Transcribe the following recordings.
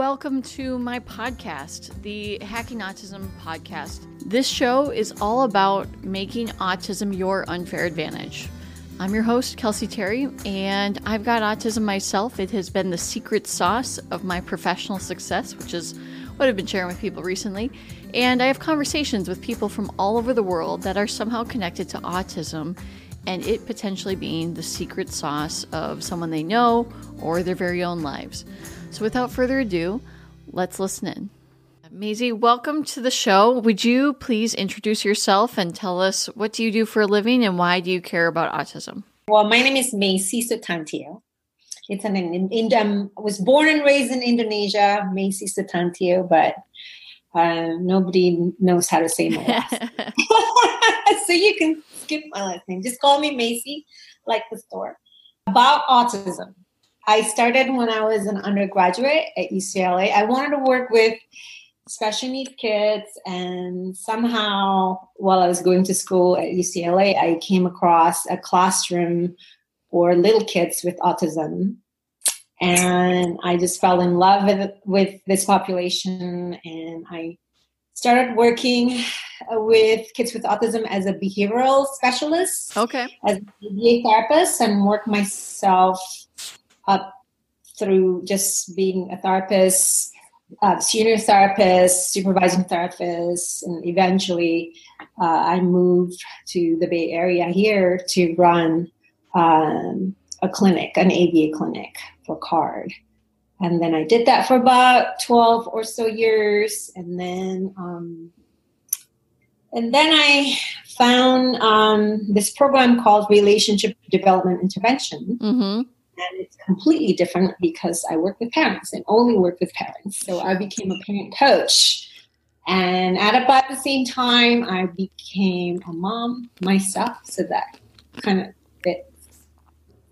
welcome to my podcast, the Hacking Autism Podcast. This show is all about making autism your unfair advantage. I'm your host, Kelsey Terry, and I've got autism myself. It has been the secret sauce of my professional success, which is what I've been sharing with people recently. And I have conversations with people from all over the world that are somehow connected to autism and it potentially being the secret sauce of someone they know or their very own lives. So without further ado, let's listen in. Macy, welcome to the show. Would you please introduce yourself and tell us what do you do for a living and why do you care about autism? Well, my name is Macy Sutantio. It's an in, in, um, I was born and raised in Indonesia, Macy Sutantio, but uh, nobody knows how to say my last. so you can skip my last name. Just call me Macy, like the store. About autism. I started when I was an undergraduate at UCLA. I wanted to work with special needs kids, and somehow while I was going to school at UCLA, I came across a classroom for little kids with autism. And I just fell in love with, with this population, and I started working with kids with autism as a behavioral specialist. Okay. As a therapist, and work myself up through just being a therapist, uh, senior therapist, supervising therapist, and eventually uh, I moved to the Bay Area here to run um, a clinic, an ABA clinic for CARD. And then I did that for about 12 or so years. And then, um, and then I found um, this program called Relationship Development Intervention. Mm-hmm and it's completely different because I work with parents and only work with parents. So I became a parent coach. And at about the same time, I became a mom myself. So that kind of fits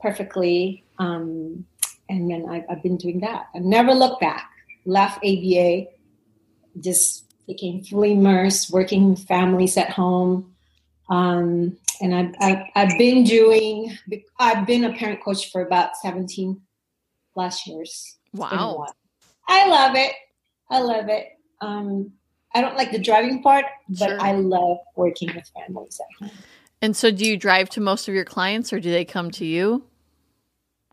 perfectly. Um, and then I've, I've been doing that. I never looked back. Left ABA, just became fully immersed, working with families at home. Um, and I've, I've, I've, been doing i've been a parent coach for about 17 plus years. Wow. i love it. I love it. Um, i don't like the driving part but sure. i love working with families at home. And so do you drive to most of your clients or do they come to you?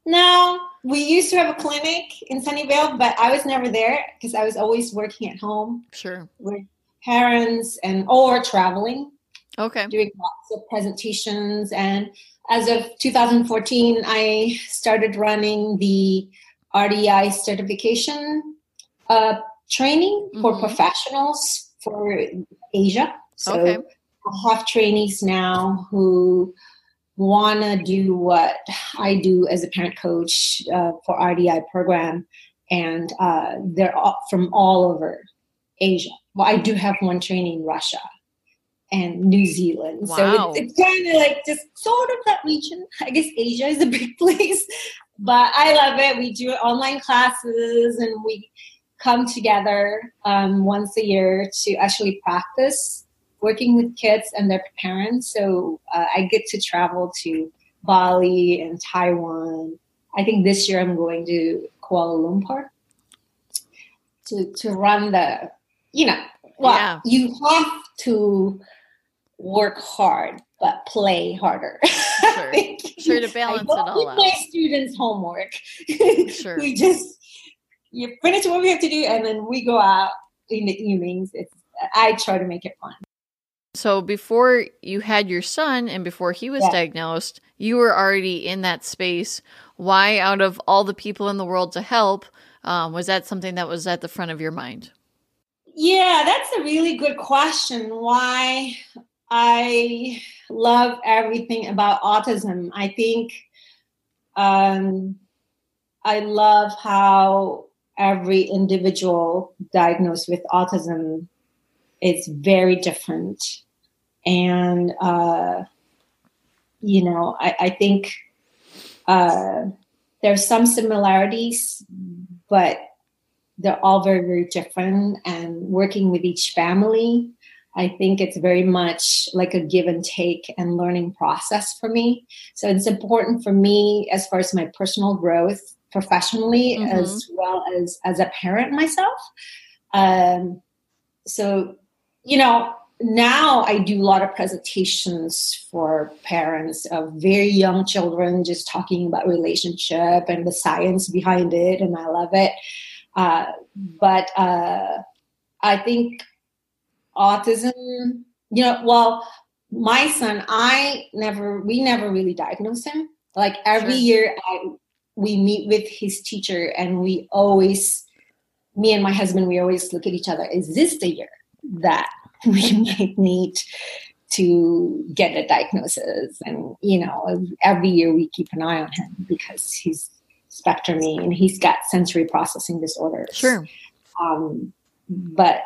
No we used to have a clinic in sunnyvale but i was never there because i was always working at home sure. with parents and or traveling Okay. Doing lots of presentations. And as of 2014, I started running the RDI certification uh, training for mm-hmm. professionals for Asia. So okay. I have trainees now who want to do what I do as a parent coach uh, for RDI program, and uh, they're all from all over Asia. Well, I do have one training in Russia and New Zealand. Wow. So it's, it's kind of like just sort of that region. I guess Asia is a big place, but I love it. We do online classes and we come together um, once a year to actually practice working with kids and their parents. So uh, I get to travel to Bali and Taiwan. I think this year I'm going to Kuala Lumpur to to run the you know well yeah. you have to work hard but play harder. Sure, sure to balance it all out. Play students' homework. Sure. we just you finish what we have to do, and then we go out in the evenings. It's I try to make it fun. So before you had your son and before he was yeah. diagnosed, you were already in that space. Why, out of all the people in the world to help, um, was that something that was at the front of your mind? Yeah, that's a really good question. Why I love everything about autism. I think um, I love how every individual diagnosed with autism is very different. And, uh, you know, I, I think uh, there's some similarities, but they're all very, very different. And working with each family, I think it's very much like a give and take and learning process for me. So it's important for me as far as my personal growth professionally mm-hmm. as well as as a parent myself. Um, so, you know, now I do a lot of presentations for parents of very young children, just talking about relationship and the science behind it, and I love it. Uh, but uh, I think autism, you know, well, my son, I never, we never really diagnosed him. Like every sure. year, I we meet with his teacher, and we always, me and my husband, we always look at each other. Is this the year that we might need to get a diagnosis? And you know, every year we keep an eye on him because he's spectrumy and he's got sensory processing disorders. Sure. Um, but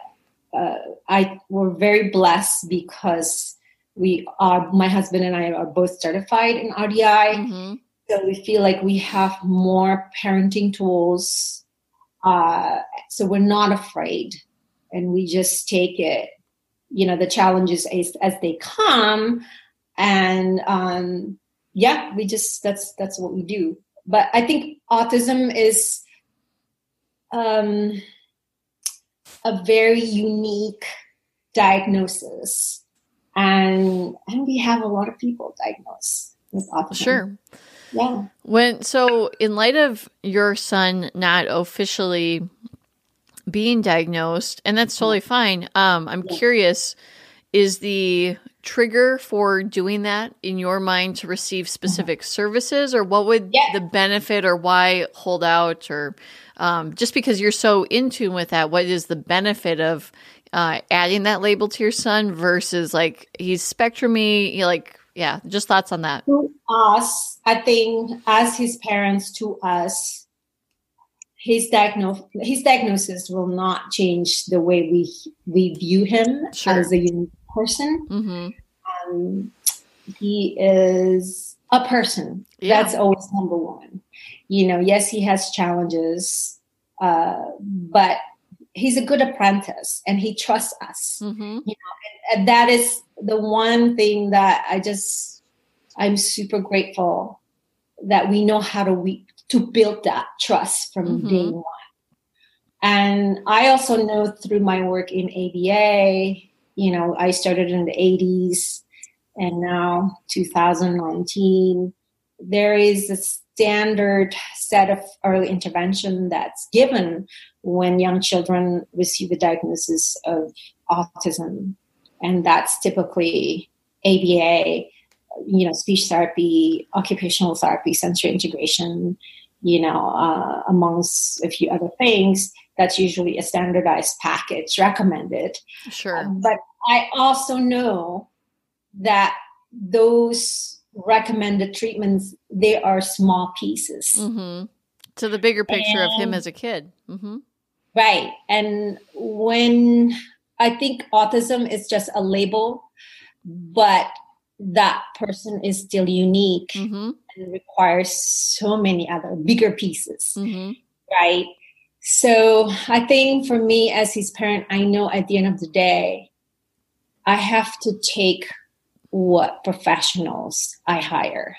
uh, I we're very blessed because we are my husband and I are both certified in RDI. Mm-hmm. So we feel like we have more parenting tools. Uh, so we're not afraid and we just take it, you know, the challenges as, as they come. And um, yeah, we just that's that's what we do. But I think autism is um, a very unique diagnosis and and we have a lot of people diagnosed with autism. Sure. Yeah. When so in light of your son not officially being diagnosed, and that's totally fine. Um, I'm yeah. curious, is the trigger for doing that in your mind to receive uh-huh. specific services, or what would yeah. the benefit, or why hold out, or um, just because you're so in tune with that, what is the benefit of uh, adding that label to your son versus like he's spectrumy? Like, yeah, just thoughts on that. To us, I think as his parents, to us, his diagnosis his diagnosis will not change the way we we view him sure. as a unique person. Mm-hmm. Um, he is a person. Yeah. That's always number one. You know, yes, he has challenges, uh, but he's a good apprentice and he trusts us mm-hmm. you know and, and, that is the one thing that i just i'm super grateful that we know how to we to build that trust from mm-hmm. day one and i also know through my work in aba you know i started in the 80s and now 2019 there is a standard set of early intervention that's given when young children receive a diagnosis of autism. And that's typically ABA, you know, speech therapy, occupational therapy, sensory integration, you know, uh, amongst a few other things. That's usually a standardized package recommended. Sure. Uh, but I also know that those recommended treatments, they are small pieces. Mm-hmm. To the bigger picture and, of him as a kid. Mm-hmm. Right. And when I think autism is just a label, but that person is still unique mm-hmm. and requires so many other bigger pieces. Mm-hmm. Right. So I think for me as his parent, I know at the end of the day, I have to take what professionals I hire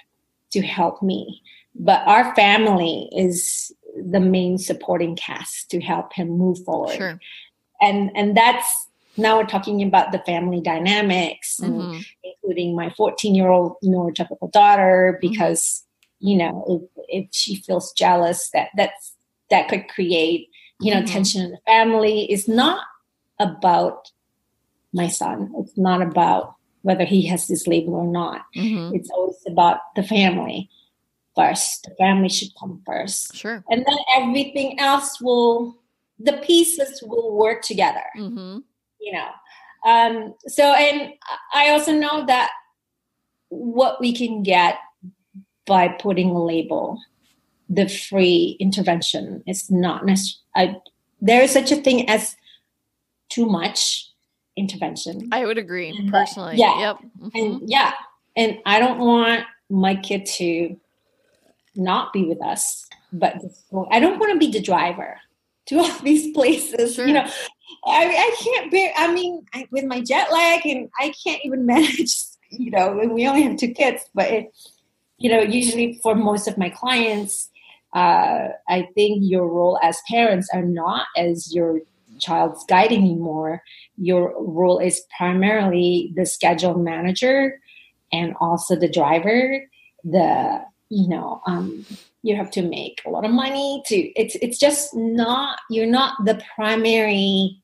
to help me. But our family is the main supporting cast to help him move forward. Sure. And and that's now we're talking about the family dynamics mm-hmm. including my 14 year old neurotypical daughter because mm-hmm. you know if, if she feels jealous that that's that could create you know mm-hmm. tension in the family is not about my son it's not about whether he has this label or not mm-hmm. it's always about the family first. The family should come first. Sure. And then everything else will, the pieces will work together. Mm-hmm. You know. Um, so, and I also know that what we can get by putting a label, the free intervention is not necessarily, there is such a thing as too much intervention. I would agree personally. Yeah. Yep. Mm-hmm. And yeah. And I don't want my kid to not be with us, but I don't want to be the driver to all these places. Sure. You know, I, I can't bear. I mean, I, with my jet lag, and I can't even manage. You know, we only have two kids, but it, you know, usually for most of my clients, uh, I think your role as parents are not as your child's guide anymore. Your role is primarily the schedule manager and also the driver. The you know um, you have to make a lot of money to. It's it's just not you're not the primary.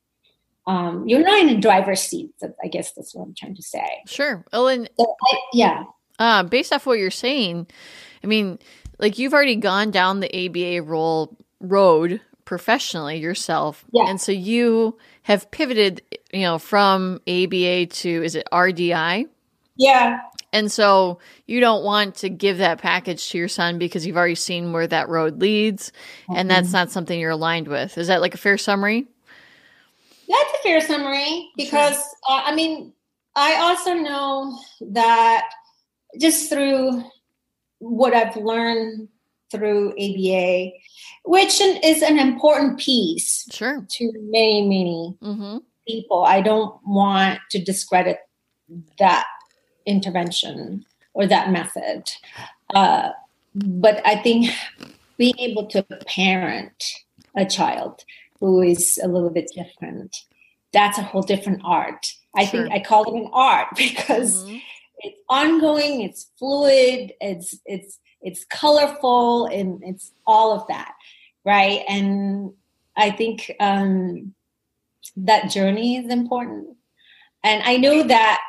Um, you're not in the driver's seat. I guess that's what I'm trying to say. Sure. Oh, and so I, yeah. Uh, based off what you're saying, I mean, like you've already gone down the ABA role road professionally yourself. Yeah. And so you have pivoted, you know, from ABA to is it RDI? Yeah. And so you don't want to give that package to your son because you've already seen where that road leads mm-hmm. and that's not something you're aligned with. Is that like a fair summary? That's a fair summary because sure. uh, I mean, I also know that just through what I've learned through ABA, which is an important piece sure. to many, many mm-hmm. people. I don't want to discredit that intervention or that method. Uh, but I think being able to parent a child who is a little bit different, that's a whole different art. I sure. think I call it an art because mm-hmm it's ongoing it's fluid it's it's it's colorful and it's all of that right and i think um that journey is important and i know that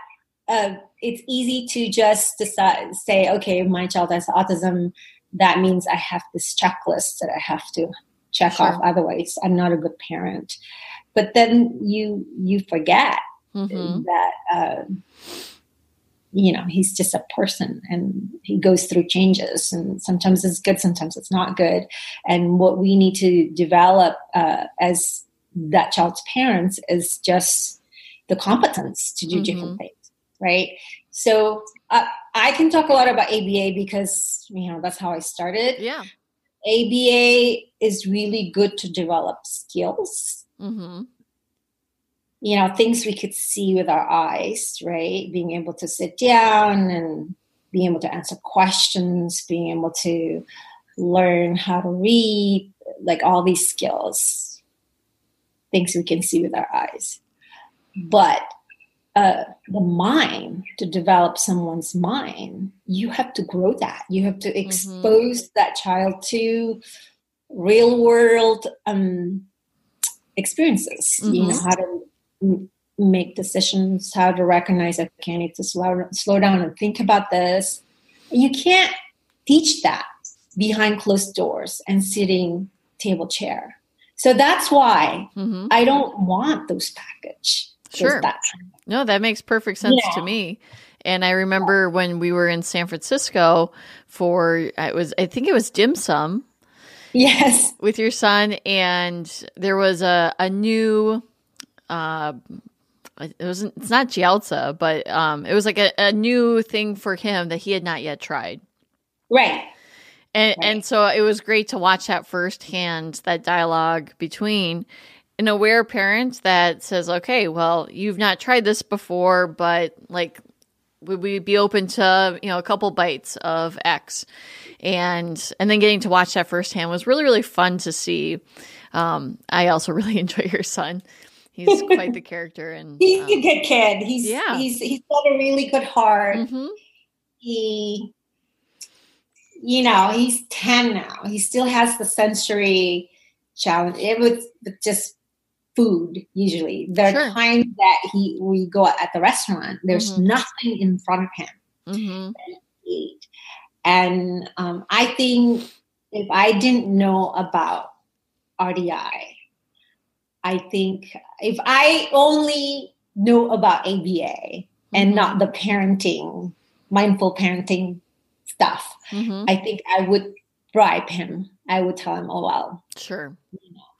uh, it's easy to just decide say okay my child has autism that means i have this checklist that i have to check sure. off otherwise i'm not a good parent but then you you forget mm-hmm. that uh, you know he's just a person and he goes through changes and sometimes it's good sometimes it's not good. And what we need to develop uh, as that child's parents is just the competence to do mm-hmm. different things right? So uh, i can talk a lot about aba because you know that's how i started. Yeah. Aba is really good to develop skills. Mm-hmm you know things we could see with our eyes right being able to sit down and being able to answer questions being able to learn how to read like all these skills things we can see with our eyes but uh, the mind to develop someone's mind you have to grow that you have to mm-hmm. expose mm-hmm. that child to real world um, experiences mm-hmm. you know how to make decisions, how to recognize, okay, I need to slow, slow down and think about this. You can't teach that behind closed doors and sitting table chair. So that's why mm-hmm. I don't want those package. Sure. That no, that makes perfect sense yeah. to me. And I remember when we were in San Francisco for it was I think it was dim sum. Yes. With your son and there was a, a new uh, it wasn't it's not Jiaozi, but um, it was like a, a new thing for him that he had not yet tried. Right. And right. and so it was great to watch that firsthand, that dialogue between an aware parent that says, Okay, well, you've not tried this before, but like would we be open to, you know, a couple bites of X? And and then getting to watch that firsthand was really, really fun to see. Um, I also really enjoy your son. He's quite the character, and he's um, a good kid. He's yeah, he's he's got a really good heart. Mm-hmm. He, you know, he's ten now. He still has the sensory challenge. It was just food usually. There sure. are times that he we go at the restaurant. There's mm-hmm. nothing in front of him. Mm-hmm. And um, I think if I didn't know about RDI, I think if I only know about ABA mm-hmm. and not the parenting, mindful parenting stuff, mm-hmm. I think I would bribe him. I would tell him, oh, well. Sure.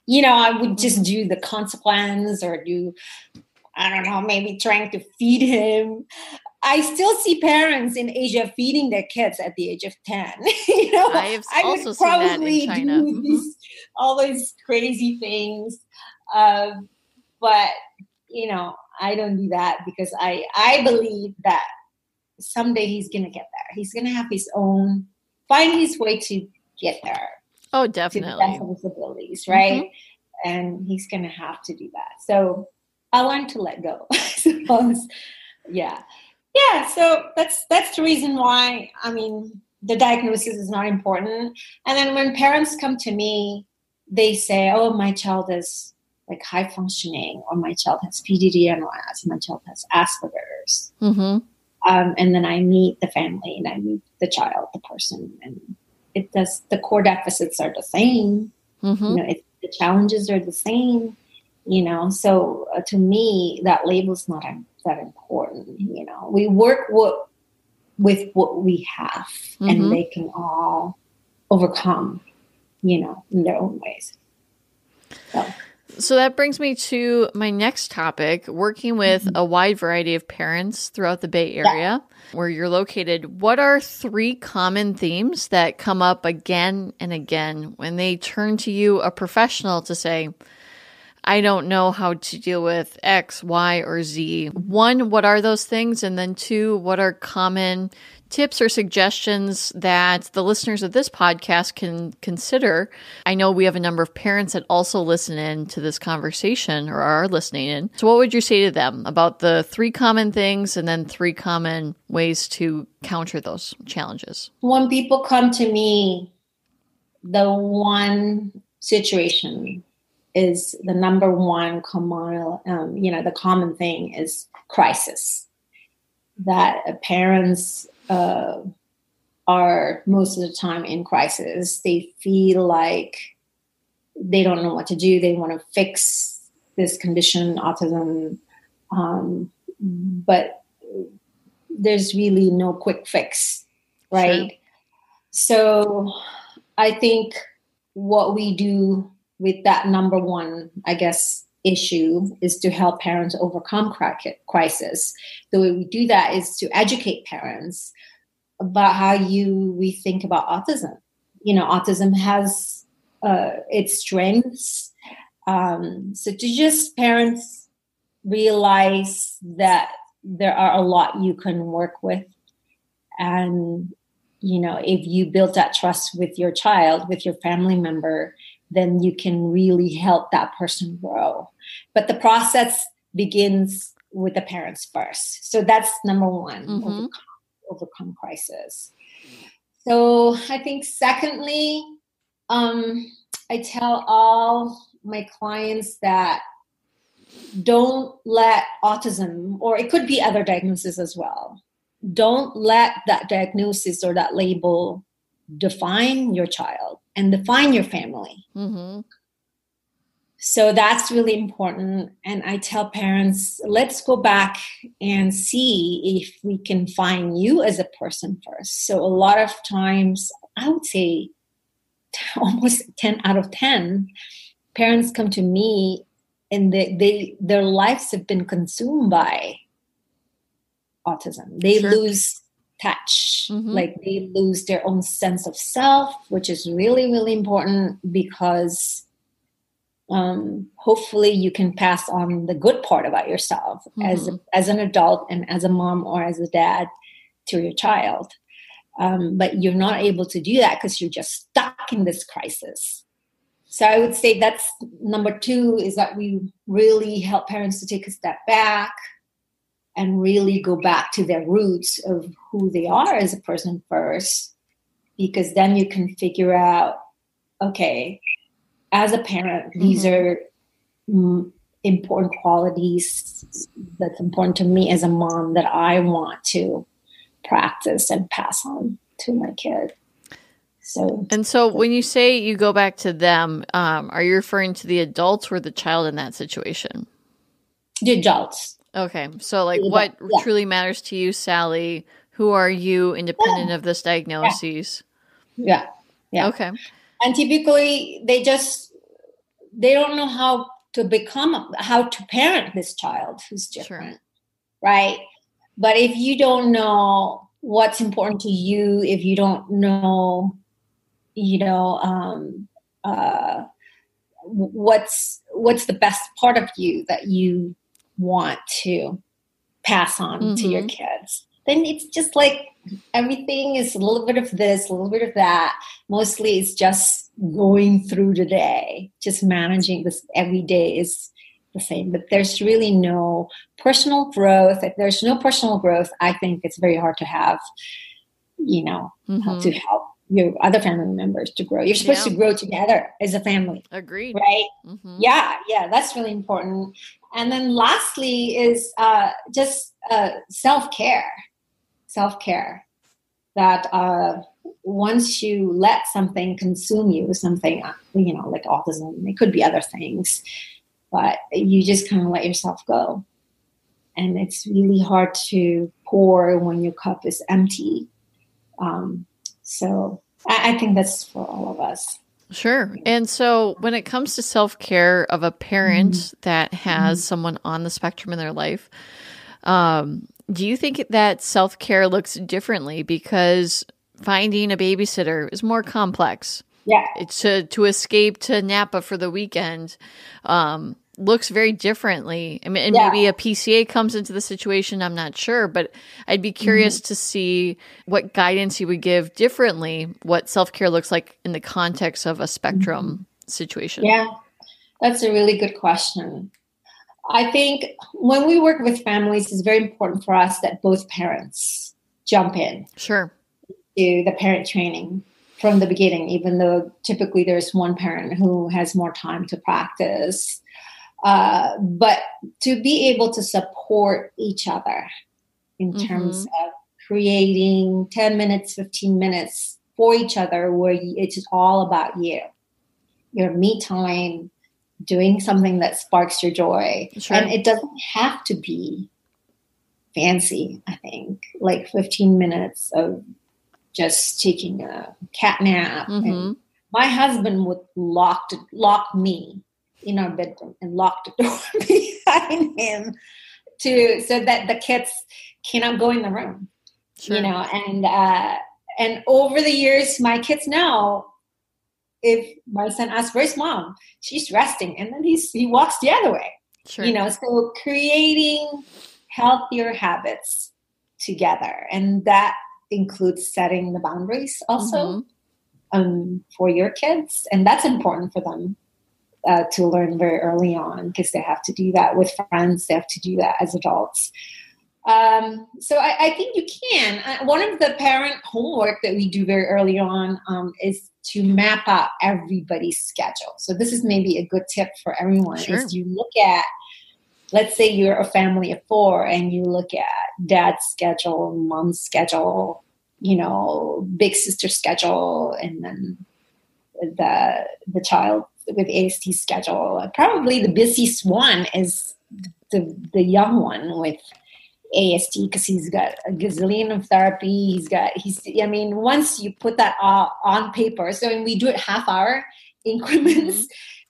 You know, I would just mm-hmm. do the consequence or do, I don't know, maybe trying to feed him. I still see parents in Asia feeding their kids at the age of 10. you know, I have I also seen that in China. Do mm-hmm. all these crazy things um, but you know, I don't do that because I I believe that someday he's gonna get there. He's gonna have his own find his way to get there. Oh, definitely. To the best of his abilities, right? Mm-hmm. And he's going to have to do that. So I learned to let go. I suppose. Yeah, yeah. So that's that's the reason why. I mean, the diagnosis is not important. And then when parents come to me, they say, "Oh, my child is like high functioning, or my child has PDD-NOS, my child has Asperger's." Mm-hmm. Um, and then I meet the family and I meet the child, the person, and it does. The core deficits are the same. Mm-hmm. You know, it, the challenges are the same. You know, so uh, to me, that label's not that important. You know, we work what with what we have, mm-hmm. and they can all overcome. You know, in their own ways. So. So that brings me to my next topic working with mm-hmm. a wide variety of parents throughout the Bay Area yeah. where you're located. What are three common themes that come up again and again when they turn to you, a professional, to say, I don't know how to deal with X, Y, or Z? One, what are those things? And then two, what are common tips or suggestions that the listeners of this podcast can consider. I know we have a number of parents that also listen in to this conversation or are listening in. So, what would you say to them about the three common things and then three common ways to counter those challenges? When people come to me, the one situation is the number one common, um, you know, the common thing is crisis. That parents uh, are most of the time in crisis. They feel like they don't know what to do. They want to fix this condition, autism, um, but there's really no quick fix, right? Sure. So I think what we do with that number one, I guess, issue is to help parents overcome crisis. The way we do that is to educate parents about how you we think about autism. You know, autism has uh, its strengths. Um, so to just parents realize that there are a lot you can work with, and you know, if you build that trust with your child, with your family member, then you can really help that person grow. But the process begins with the parents first. So that's number one. Mm-hmm overcome crisis. So I think secondly, um, I tell all my clients that don't let autism, or it could be other diagnoses as well, don't let that diagnosis or that label define your child and define your family. Mm-hmm. So that's really important. And I tell parents, let's go back and see if we can find you as a person first. So a lot of times, I would say almost 10 out of 10 parents come to me and they, they their lives have been consumed by autism. They sure. lose touch. Mm-hmm. Like they lose their own sense of self, which is really, really important because um, hopefully you can pass on the good part about yourself mm-hmm. as as an adult and as a mom or as a dad to your child. Um, but you're not able to do that because you're just stuck in this crisis. So I would say that's number two is that we really help parents to take a step back and really go back to their roots of who they are as a person first, because then you can figure out, okay, as a parent, mm-hmm. these are mm, important qualities that's important to me as a mom that I want to practice and pass on to my kid. So, and so when you say you go back to them, um, are you referring to the adults or the child in that situation? The adults. Okay. So, like, what yeah. truly matters to you, Sally? Who are you independent yeah. of this diagnosis? Yeah. yeah. Yeah. Okay and typically they just they don't know how to become how to parent this child who's different sure. right but if you don't know what's important to you if you don't know you know um, uh, what's what's the best part of you that you want to pass on mm-hmm. to your mm-hmm. kids then it's just like everything is a little bit of this, a little bit of that. Mostly it's just going through the day, just managing this every day is the same. But there's really no personal growth. If there's no personal growth, I think it's very hard to have, you know, mm-hmm. to help your other family members to grow. You're supposed yeah. to grow together as a family. Agreed. Right? Mm-hmm. Yeah, yeah, that's really important. And then lastly is uh, just uh, self care. Self care. That uh, once you let something consume you, something, uh, you know, like autism, it could be other things, but you just kind of let yourself go. And it's really hard to pour when your cup is empty. Um, so I, I think that's for all of us. Sure. And so when it comes to self care of a parent mm-hmm. that has mm-hmm. someone on the spectrum in their life, um, do you think that self care looks differently because finding a babysitter is more complex? Yeah. It's to, to escape to Napa for the weekend. Um, looks very differently. I mean, and yeah. maybe a PCA comes into the situation. I'm not sure, but I'd be curious mm-hmm. to see what guidance you would give differently. What self care looks like in the context of a spectrum mm-hmm. situation. Yeah, that's a really good question. I think when we work with families, it's very important for us that both parents jump in. Sure. Do the parent training from the beginning, even though typically there's one parent who has more time to practice uh, but to be able to support each other in mm-hmm. terms of creating 10 minutes 15 minutes for each other where it's all about you your me time doing something that sparks your joy sure. and it doesn't have to be fancy i think like 15 minutes of just taking a cat nap mm-hmm. and my husband would lock lock me in our bedroom and locked the door behind him to so that the kids cannot go in the room sure. you know and uh and over the years my kids know if my son asks where's mom she's resting and then he's he walks the other way sure. you know so creating healthier habits together and that includes setting the boundaries also mm-hmm. um, for your kids and that's important for them uh, to learn very early on because they have to do that with friends, they have to do that as adults. Um, so I, I, think you can. Uh, one of the parent homework that we do very early on um, is to map out everybody's schedule. So this is maybe a good tip for everyone: sure. is you look at, let's say you're a family of four, and you look at dad's schedule, mom's schedule, you know, big sister schedule, and then the the child with ASD schedule. Probably the busiest one is the the young one with ASD because he's got a gazillion of therapy. He's got he's. I mean, once you put that on paper, so when we do it half hour increments, mm-hmm.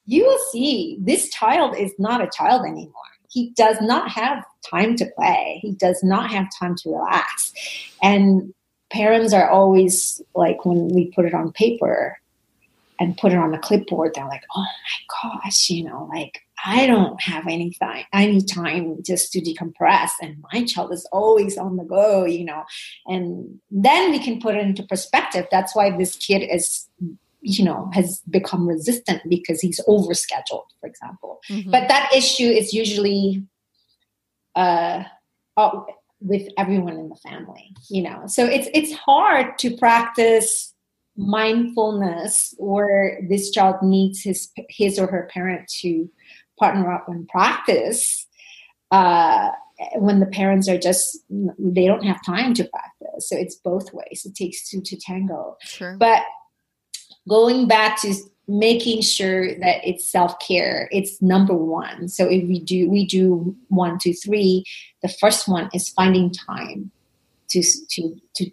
you will see this child is not a child anymore. He does not have time to play. He does not have time to relax, and parents are always like when we put it on paper and put it on the clipboard, they're like, oh my gosh, you know, like I don't have any time, any time just to decompress. And my child is always on the go, you know. And then we can put it into perspective. That's why this kid is, you know, has become resistant because he's overscheduled, for example. Mm-hmm. But that issue is usually uh, uh, with everyone in the family, you know. So it's it's hard to practice mindfulness where this child needs his his or her parent to partner up and practice uh, when the parents are just they don't have time to practice. So it's both ways. It takes two to tango. Sure. but going back to making sure that it's self-care it's number one. So if we do we do one two three the first one is finding time to to to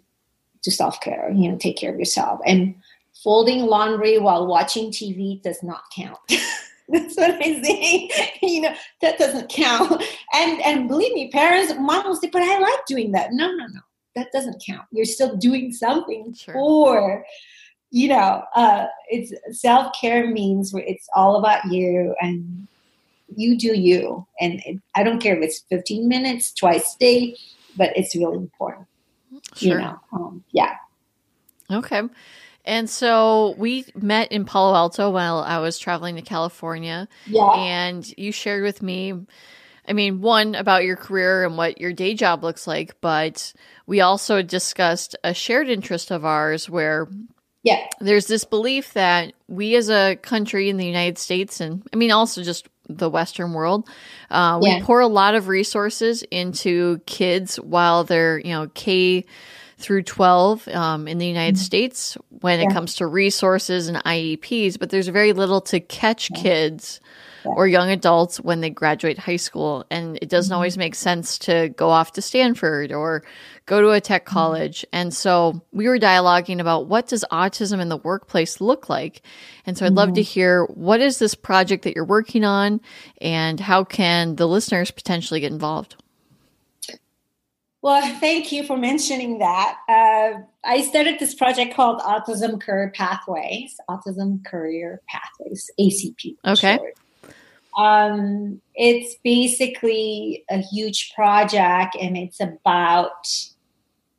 to self care, you know, take care of yourself. And folding laundry while watching TV does not count. That's what I say. you know, that doesn't count. And and believe me, parents, mom will say, but I like doing that. No, no, no. That doesn't count. You're still doing something sure. for, you know, uh, it's self care means it's all about you and you do you. And it, I don't care if it's 15 minutes, twice a day, but it's really important. Sure. you know, um, yeah. Okay. And so we met in Palo Alto while I was traveling to California. Yeah. And you shared with me, I mean, one, about your career and what your day job looks like, but we also discussed a shared interest of ours where yeah. there's this belief that we as a country in the United States, and I mean, also just the Western world, uh, we yeah. pour a lot of resources into kids while they're, you know, K through 12 um, in the United mm-hmm. States when yeah. it comes to resources and IEPs, but there's very little to catch yeah. kids. Or young adults when they graduate high school. And it doesn't mm-hmm. always make sense to go off to Stanford or go to a tech mm-hmm. college. Mm-hmm. And so we were dialoguing about what does autism in the workplace look like? And so I'd love to mm-hmm. hear what is this project that you're working on and how can the listeners potentially get involved? Well, thank you for mentioning that. Uh, I started this project called Autism Career Pathways, Autism Career Pathways, ACP. Okay. Um, it's basically a huge project and it's about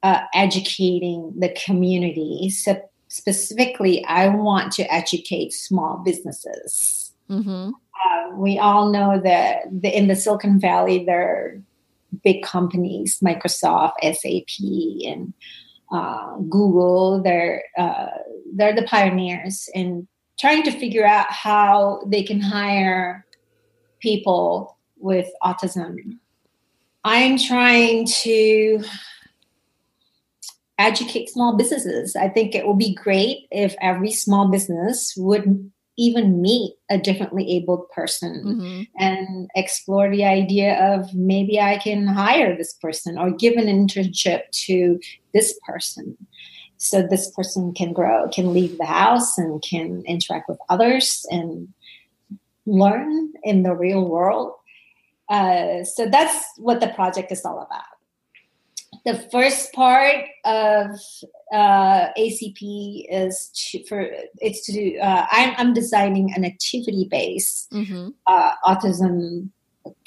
uh, educating the community. So, specifically, I want to educate small businesses. Mm-hmm. Uh, we all know that the, in the Silicon Valley, there are big companies, Microsoft, SAP, and uh, Google. They're uh, they're the pioneers in trying to figure out how they can hire people with autism. I'm trying to educate small businesses. I think it would be great if every small business would even meet a differently abled person mm-hmm. and explore the idea of maybe I can hire this person or give an internship to this person so this person can grow, can leave the house and can interact with others and learn in the real world. Uh, so that's what the project is all about the first part of uh, ACP is to, for it's to do. Uh, I'm, I'm designing an activity based mm-hmm. uh, autism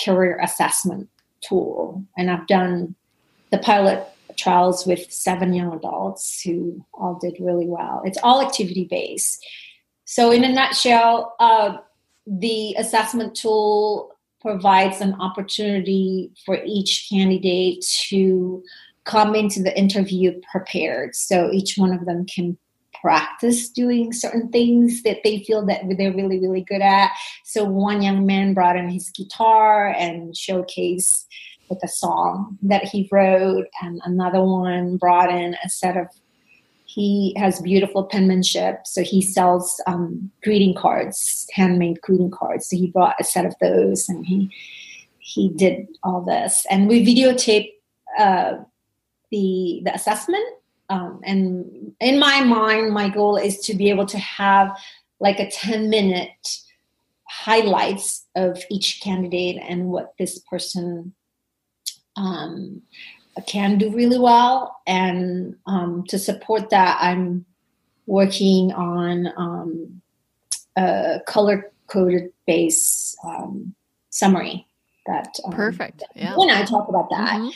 career assessment tool, and I've done the pilot trials with seven young adults who all did really well. It's all activity based. So, in a nutshell, uh, the assessment tool provides an opportunity for each candidate to come into the interview prepared. So each one of them can practice doing certain things that they feel that they're really really good at so one young man brought in his guitar and showcased with a song that he wrote and another one brought in a set of he has beautiful penmanship so he sells um, greeting cards handmade greeting cards. So he brought a set of those and he he did all this. And we videotape uh, the the assessment um, and in my mind my goal is to be able to have like a 10 minute highlights of each candidate and what this person um, can do really well and um, to support that i'm working on um, a color coded base um, summary that um, perfect yeah when i talk about that mm-hmm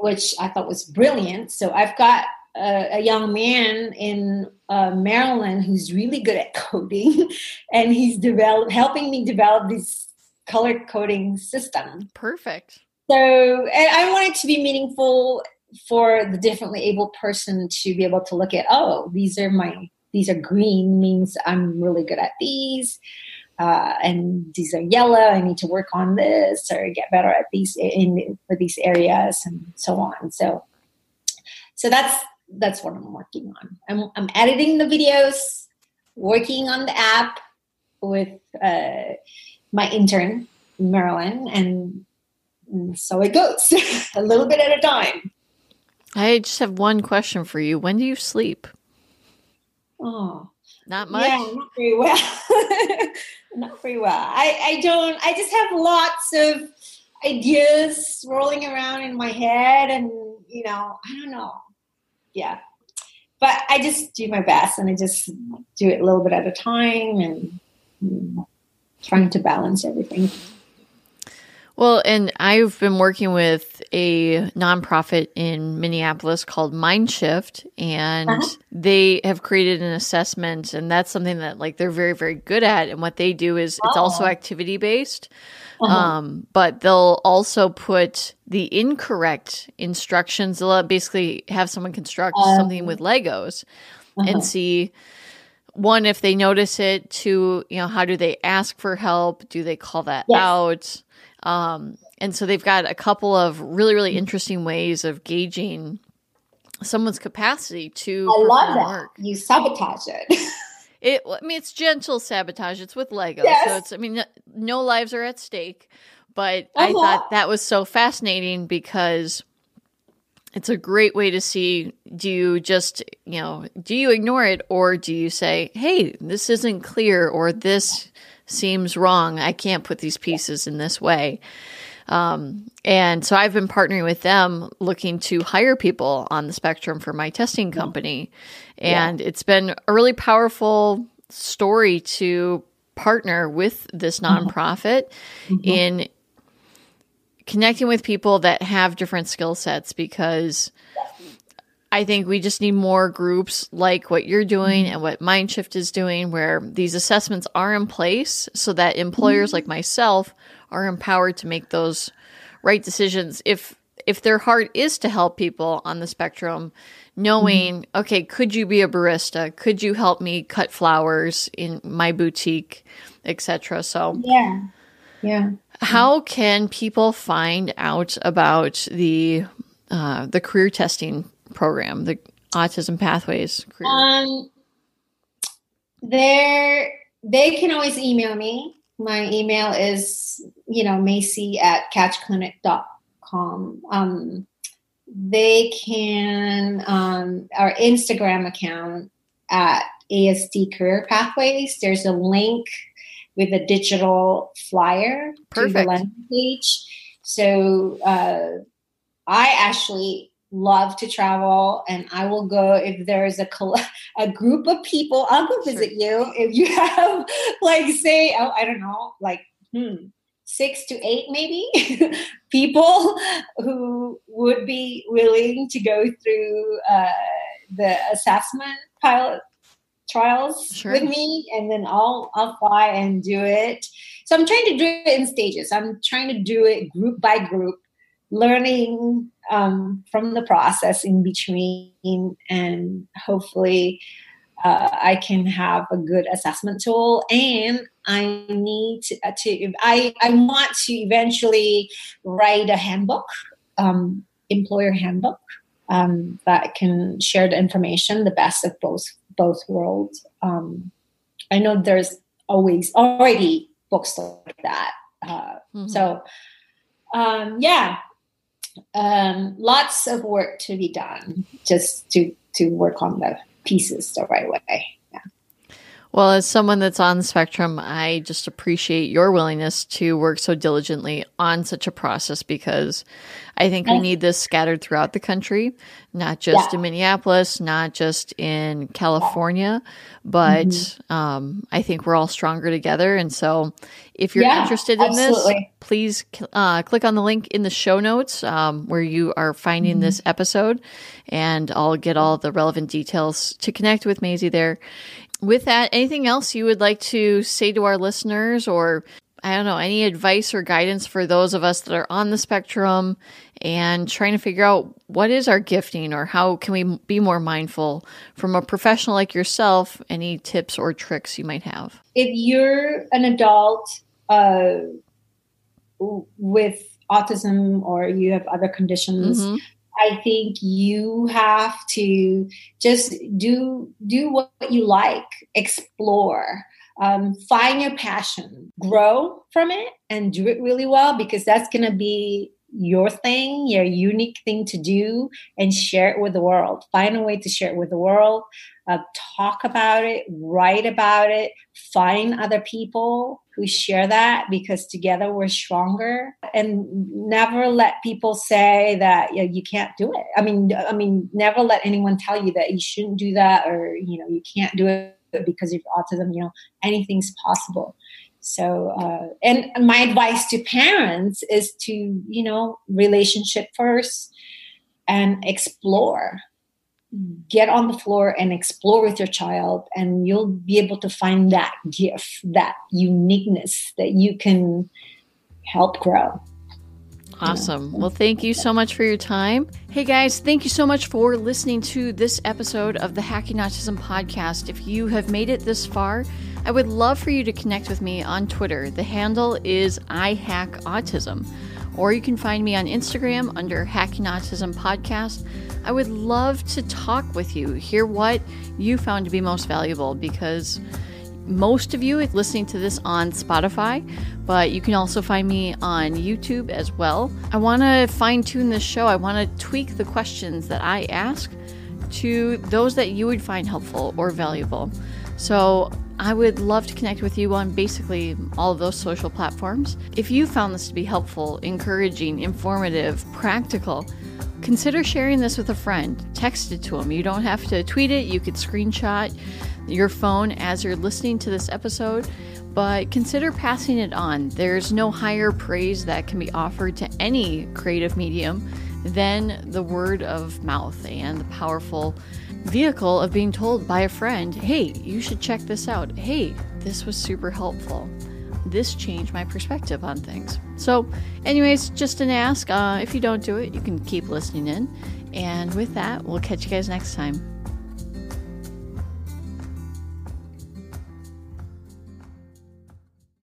which I thought was brilliant. So I've got a, a young man in uh, Maryland who's really good at coding, and he's develop, helping me develop this color coding system. Perfect. So I want it to be meaningful for the differently able person to be able to look at, oh, these are my these are green means I'm really good at these uh, and these are yellow. I need to work on this or get better at these in for these areas and so on. So, so that's that's what I'm working on. I'm, I'm editing the videos, working on the app with uh, my intern Marilyn, and, and so it goes a little bit at a time. I just have one question for you. When do you sleep? Oh, not much. Yeah, not very well. not very well. I, I don't, I just have lots of ideas rolling around in my head and, you know, I don't know. Yeah. But I just do my best and I just do it a little bit at a time and you know, trying to balance everything. Well, and I've been working with a nonprofit in Minneapolis called Mindshift, and uh-huh. they have created an assessment, and that's something that like they're very very good at. And what they do is oh. it's also activity based. Uh-huh. Um, but they'll also put the incorrect instructions. They'll basically have someone construct um, something with Legos uh-huh. and see one if they notice it two you know how do they ask for help do they call that yes. out um, and so they've got a couple of really really interesting ways of gauging someone's capacity to i love that work. you sabotage it It, I mean, it's gentle sabotage. It's with Lego, yes. so it's. I mean, no lives are at stake. But uh-huh. I thought that was so fascinating because it's a great way to see do you just you know do you ignore it or do you say hey this isn't clear or this seems wrong i can't put these pieces in this way um, and so i've been partnering with them looking to hire people on the spectrum for my testing company and yeah. it's been a really powerful story to partner with this mm-hmm. nonprofit mm-hmm. in connecting with people that have different skill sets because I think we just need more groups like what you're doing and what Mindshift is doing, where these assessments are in place so that employers like myself are empowered to make those right decisions. If if their heart is to help people on the spectrum, knowing, mm-hmm. okay, could you be a barista? Could you help me cut flowers in my boutique, etc. So yeah, yeah. How can people find out about the uh, the career testing program, the Autism Pathways? Career? Um, there they can always email me. My email is you know Macy at catchclinic.com. Um, they can um, our Instagram account at ASD Career Pathways. There's a link with a digital flyer Perfect. to the landing page. So uh, I actually love to travel, and I will go if there's a a group of people. I'll go visit sure. you if you have like say oh I don't know like hmm six to eight maybe people who would be willing to go through uh, the assessment pilot trials sure. with me and then I'll I'll fly and do it. So I'm trying to do it in stages. I'm trying to do it group by group, learning um, from the process in between, and hopefully uh, I can have a good assessment tool. And I need to, uh, to I I want to eventually write a handbook, um, employer handbook. Um, that can share the information, the best of both both worlds. Um, I know there's always already books like that. Uh, mm-hmm. So, um, yeah, um, lots of work to be done just to to work on the pieces the right way. Well, as someone that's on the spectrum, I just appreciate your willingness to work so diligently on such a process because I think we need this scattered throughout the country, not just yeah. in Minneapolis, not just in California, but mm-hmm. um, I think we're all stronger together. And so, if you're yeah, interested in absolutely. this, please uh, click on the link in the show notes um, where you are finding mm-hmm. this episode, and I'll get all the relevant details to connect with Macy there with that, anything else you would like to say to our listeners or I don't know, any advice or guidance for those of us that are on the spectrum and trying to figure out what is our gifting or how can we be more mindful from a professional like yourself? Any tips or tricks you might have? If you're an adult uh, with autism or you have other conditions, mm-hmm. I think you have to just do do what you like, explore, um, find your passion, grow from it, and do it really well because that's going to be your thing, your unique thing to do, and share it with the world. Find a way to share it with the world. Uh, talk about it, write about it, find other people who share that because together we're stronger. And never let people say that you, know, you can't do it. I mean, I mean, never let anyone tell you that you shouldn't do that or you know you can't do it because of autism. You know, anything's possible so uh, and my advice to parents is to you know relationship first and explore get on the floor and explore with your child and you'll be able to find that gift that uniqueness that you can help grow Awesome. Well, thank you so much for your time. Hey guys, thank you so much for listening to this episode of the Hacking Autism podcast. If you have made it this far, I would love for you to connect with me on Twitter. The handle is iHackAutism. Or you can find me on Instagram under Hacking Autism Podcast. I would love to talk with you, hear what you found to be most valuable because most of you are listening to this on Spotify, but you can also find me on YouTube as well. I want to fine tune this show. I want to tweak the questions that I ask to those that you would find helpful or valuable. So I would love to connect with you on basically all of those social platforms. If you found this to be helpful, encouraging, informative, practical, consider sharing this with a friend. Text it to them. You don't have to tweet it, you could screenshot your phone as you're listening to this episode, but consider passing it on. There's no higher praise that can be offered to any creative medium than the word of mouth and the powerful vehicle of being told by a friend, hey, you should check this out. Hey, this was super helpful. This changed my perspective on things. So, anyways, just an ask. Uh, if you don't do it, you can keep listening in. And with that, we'll catch you guys next time.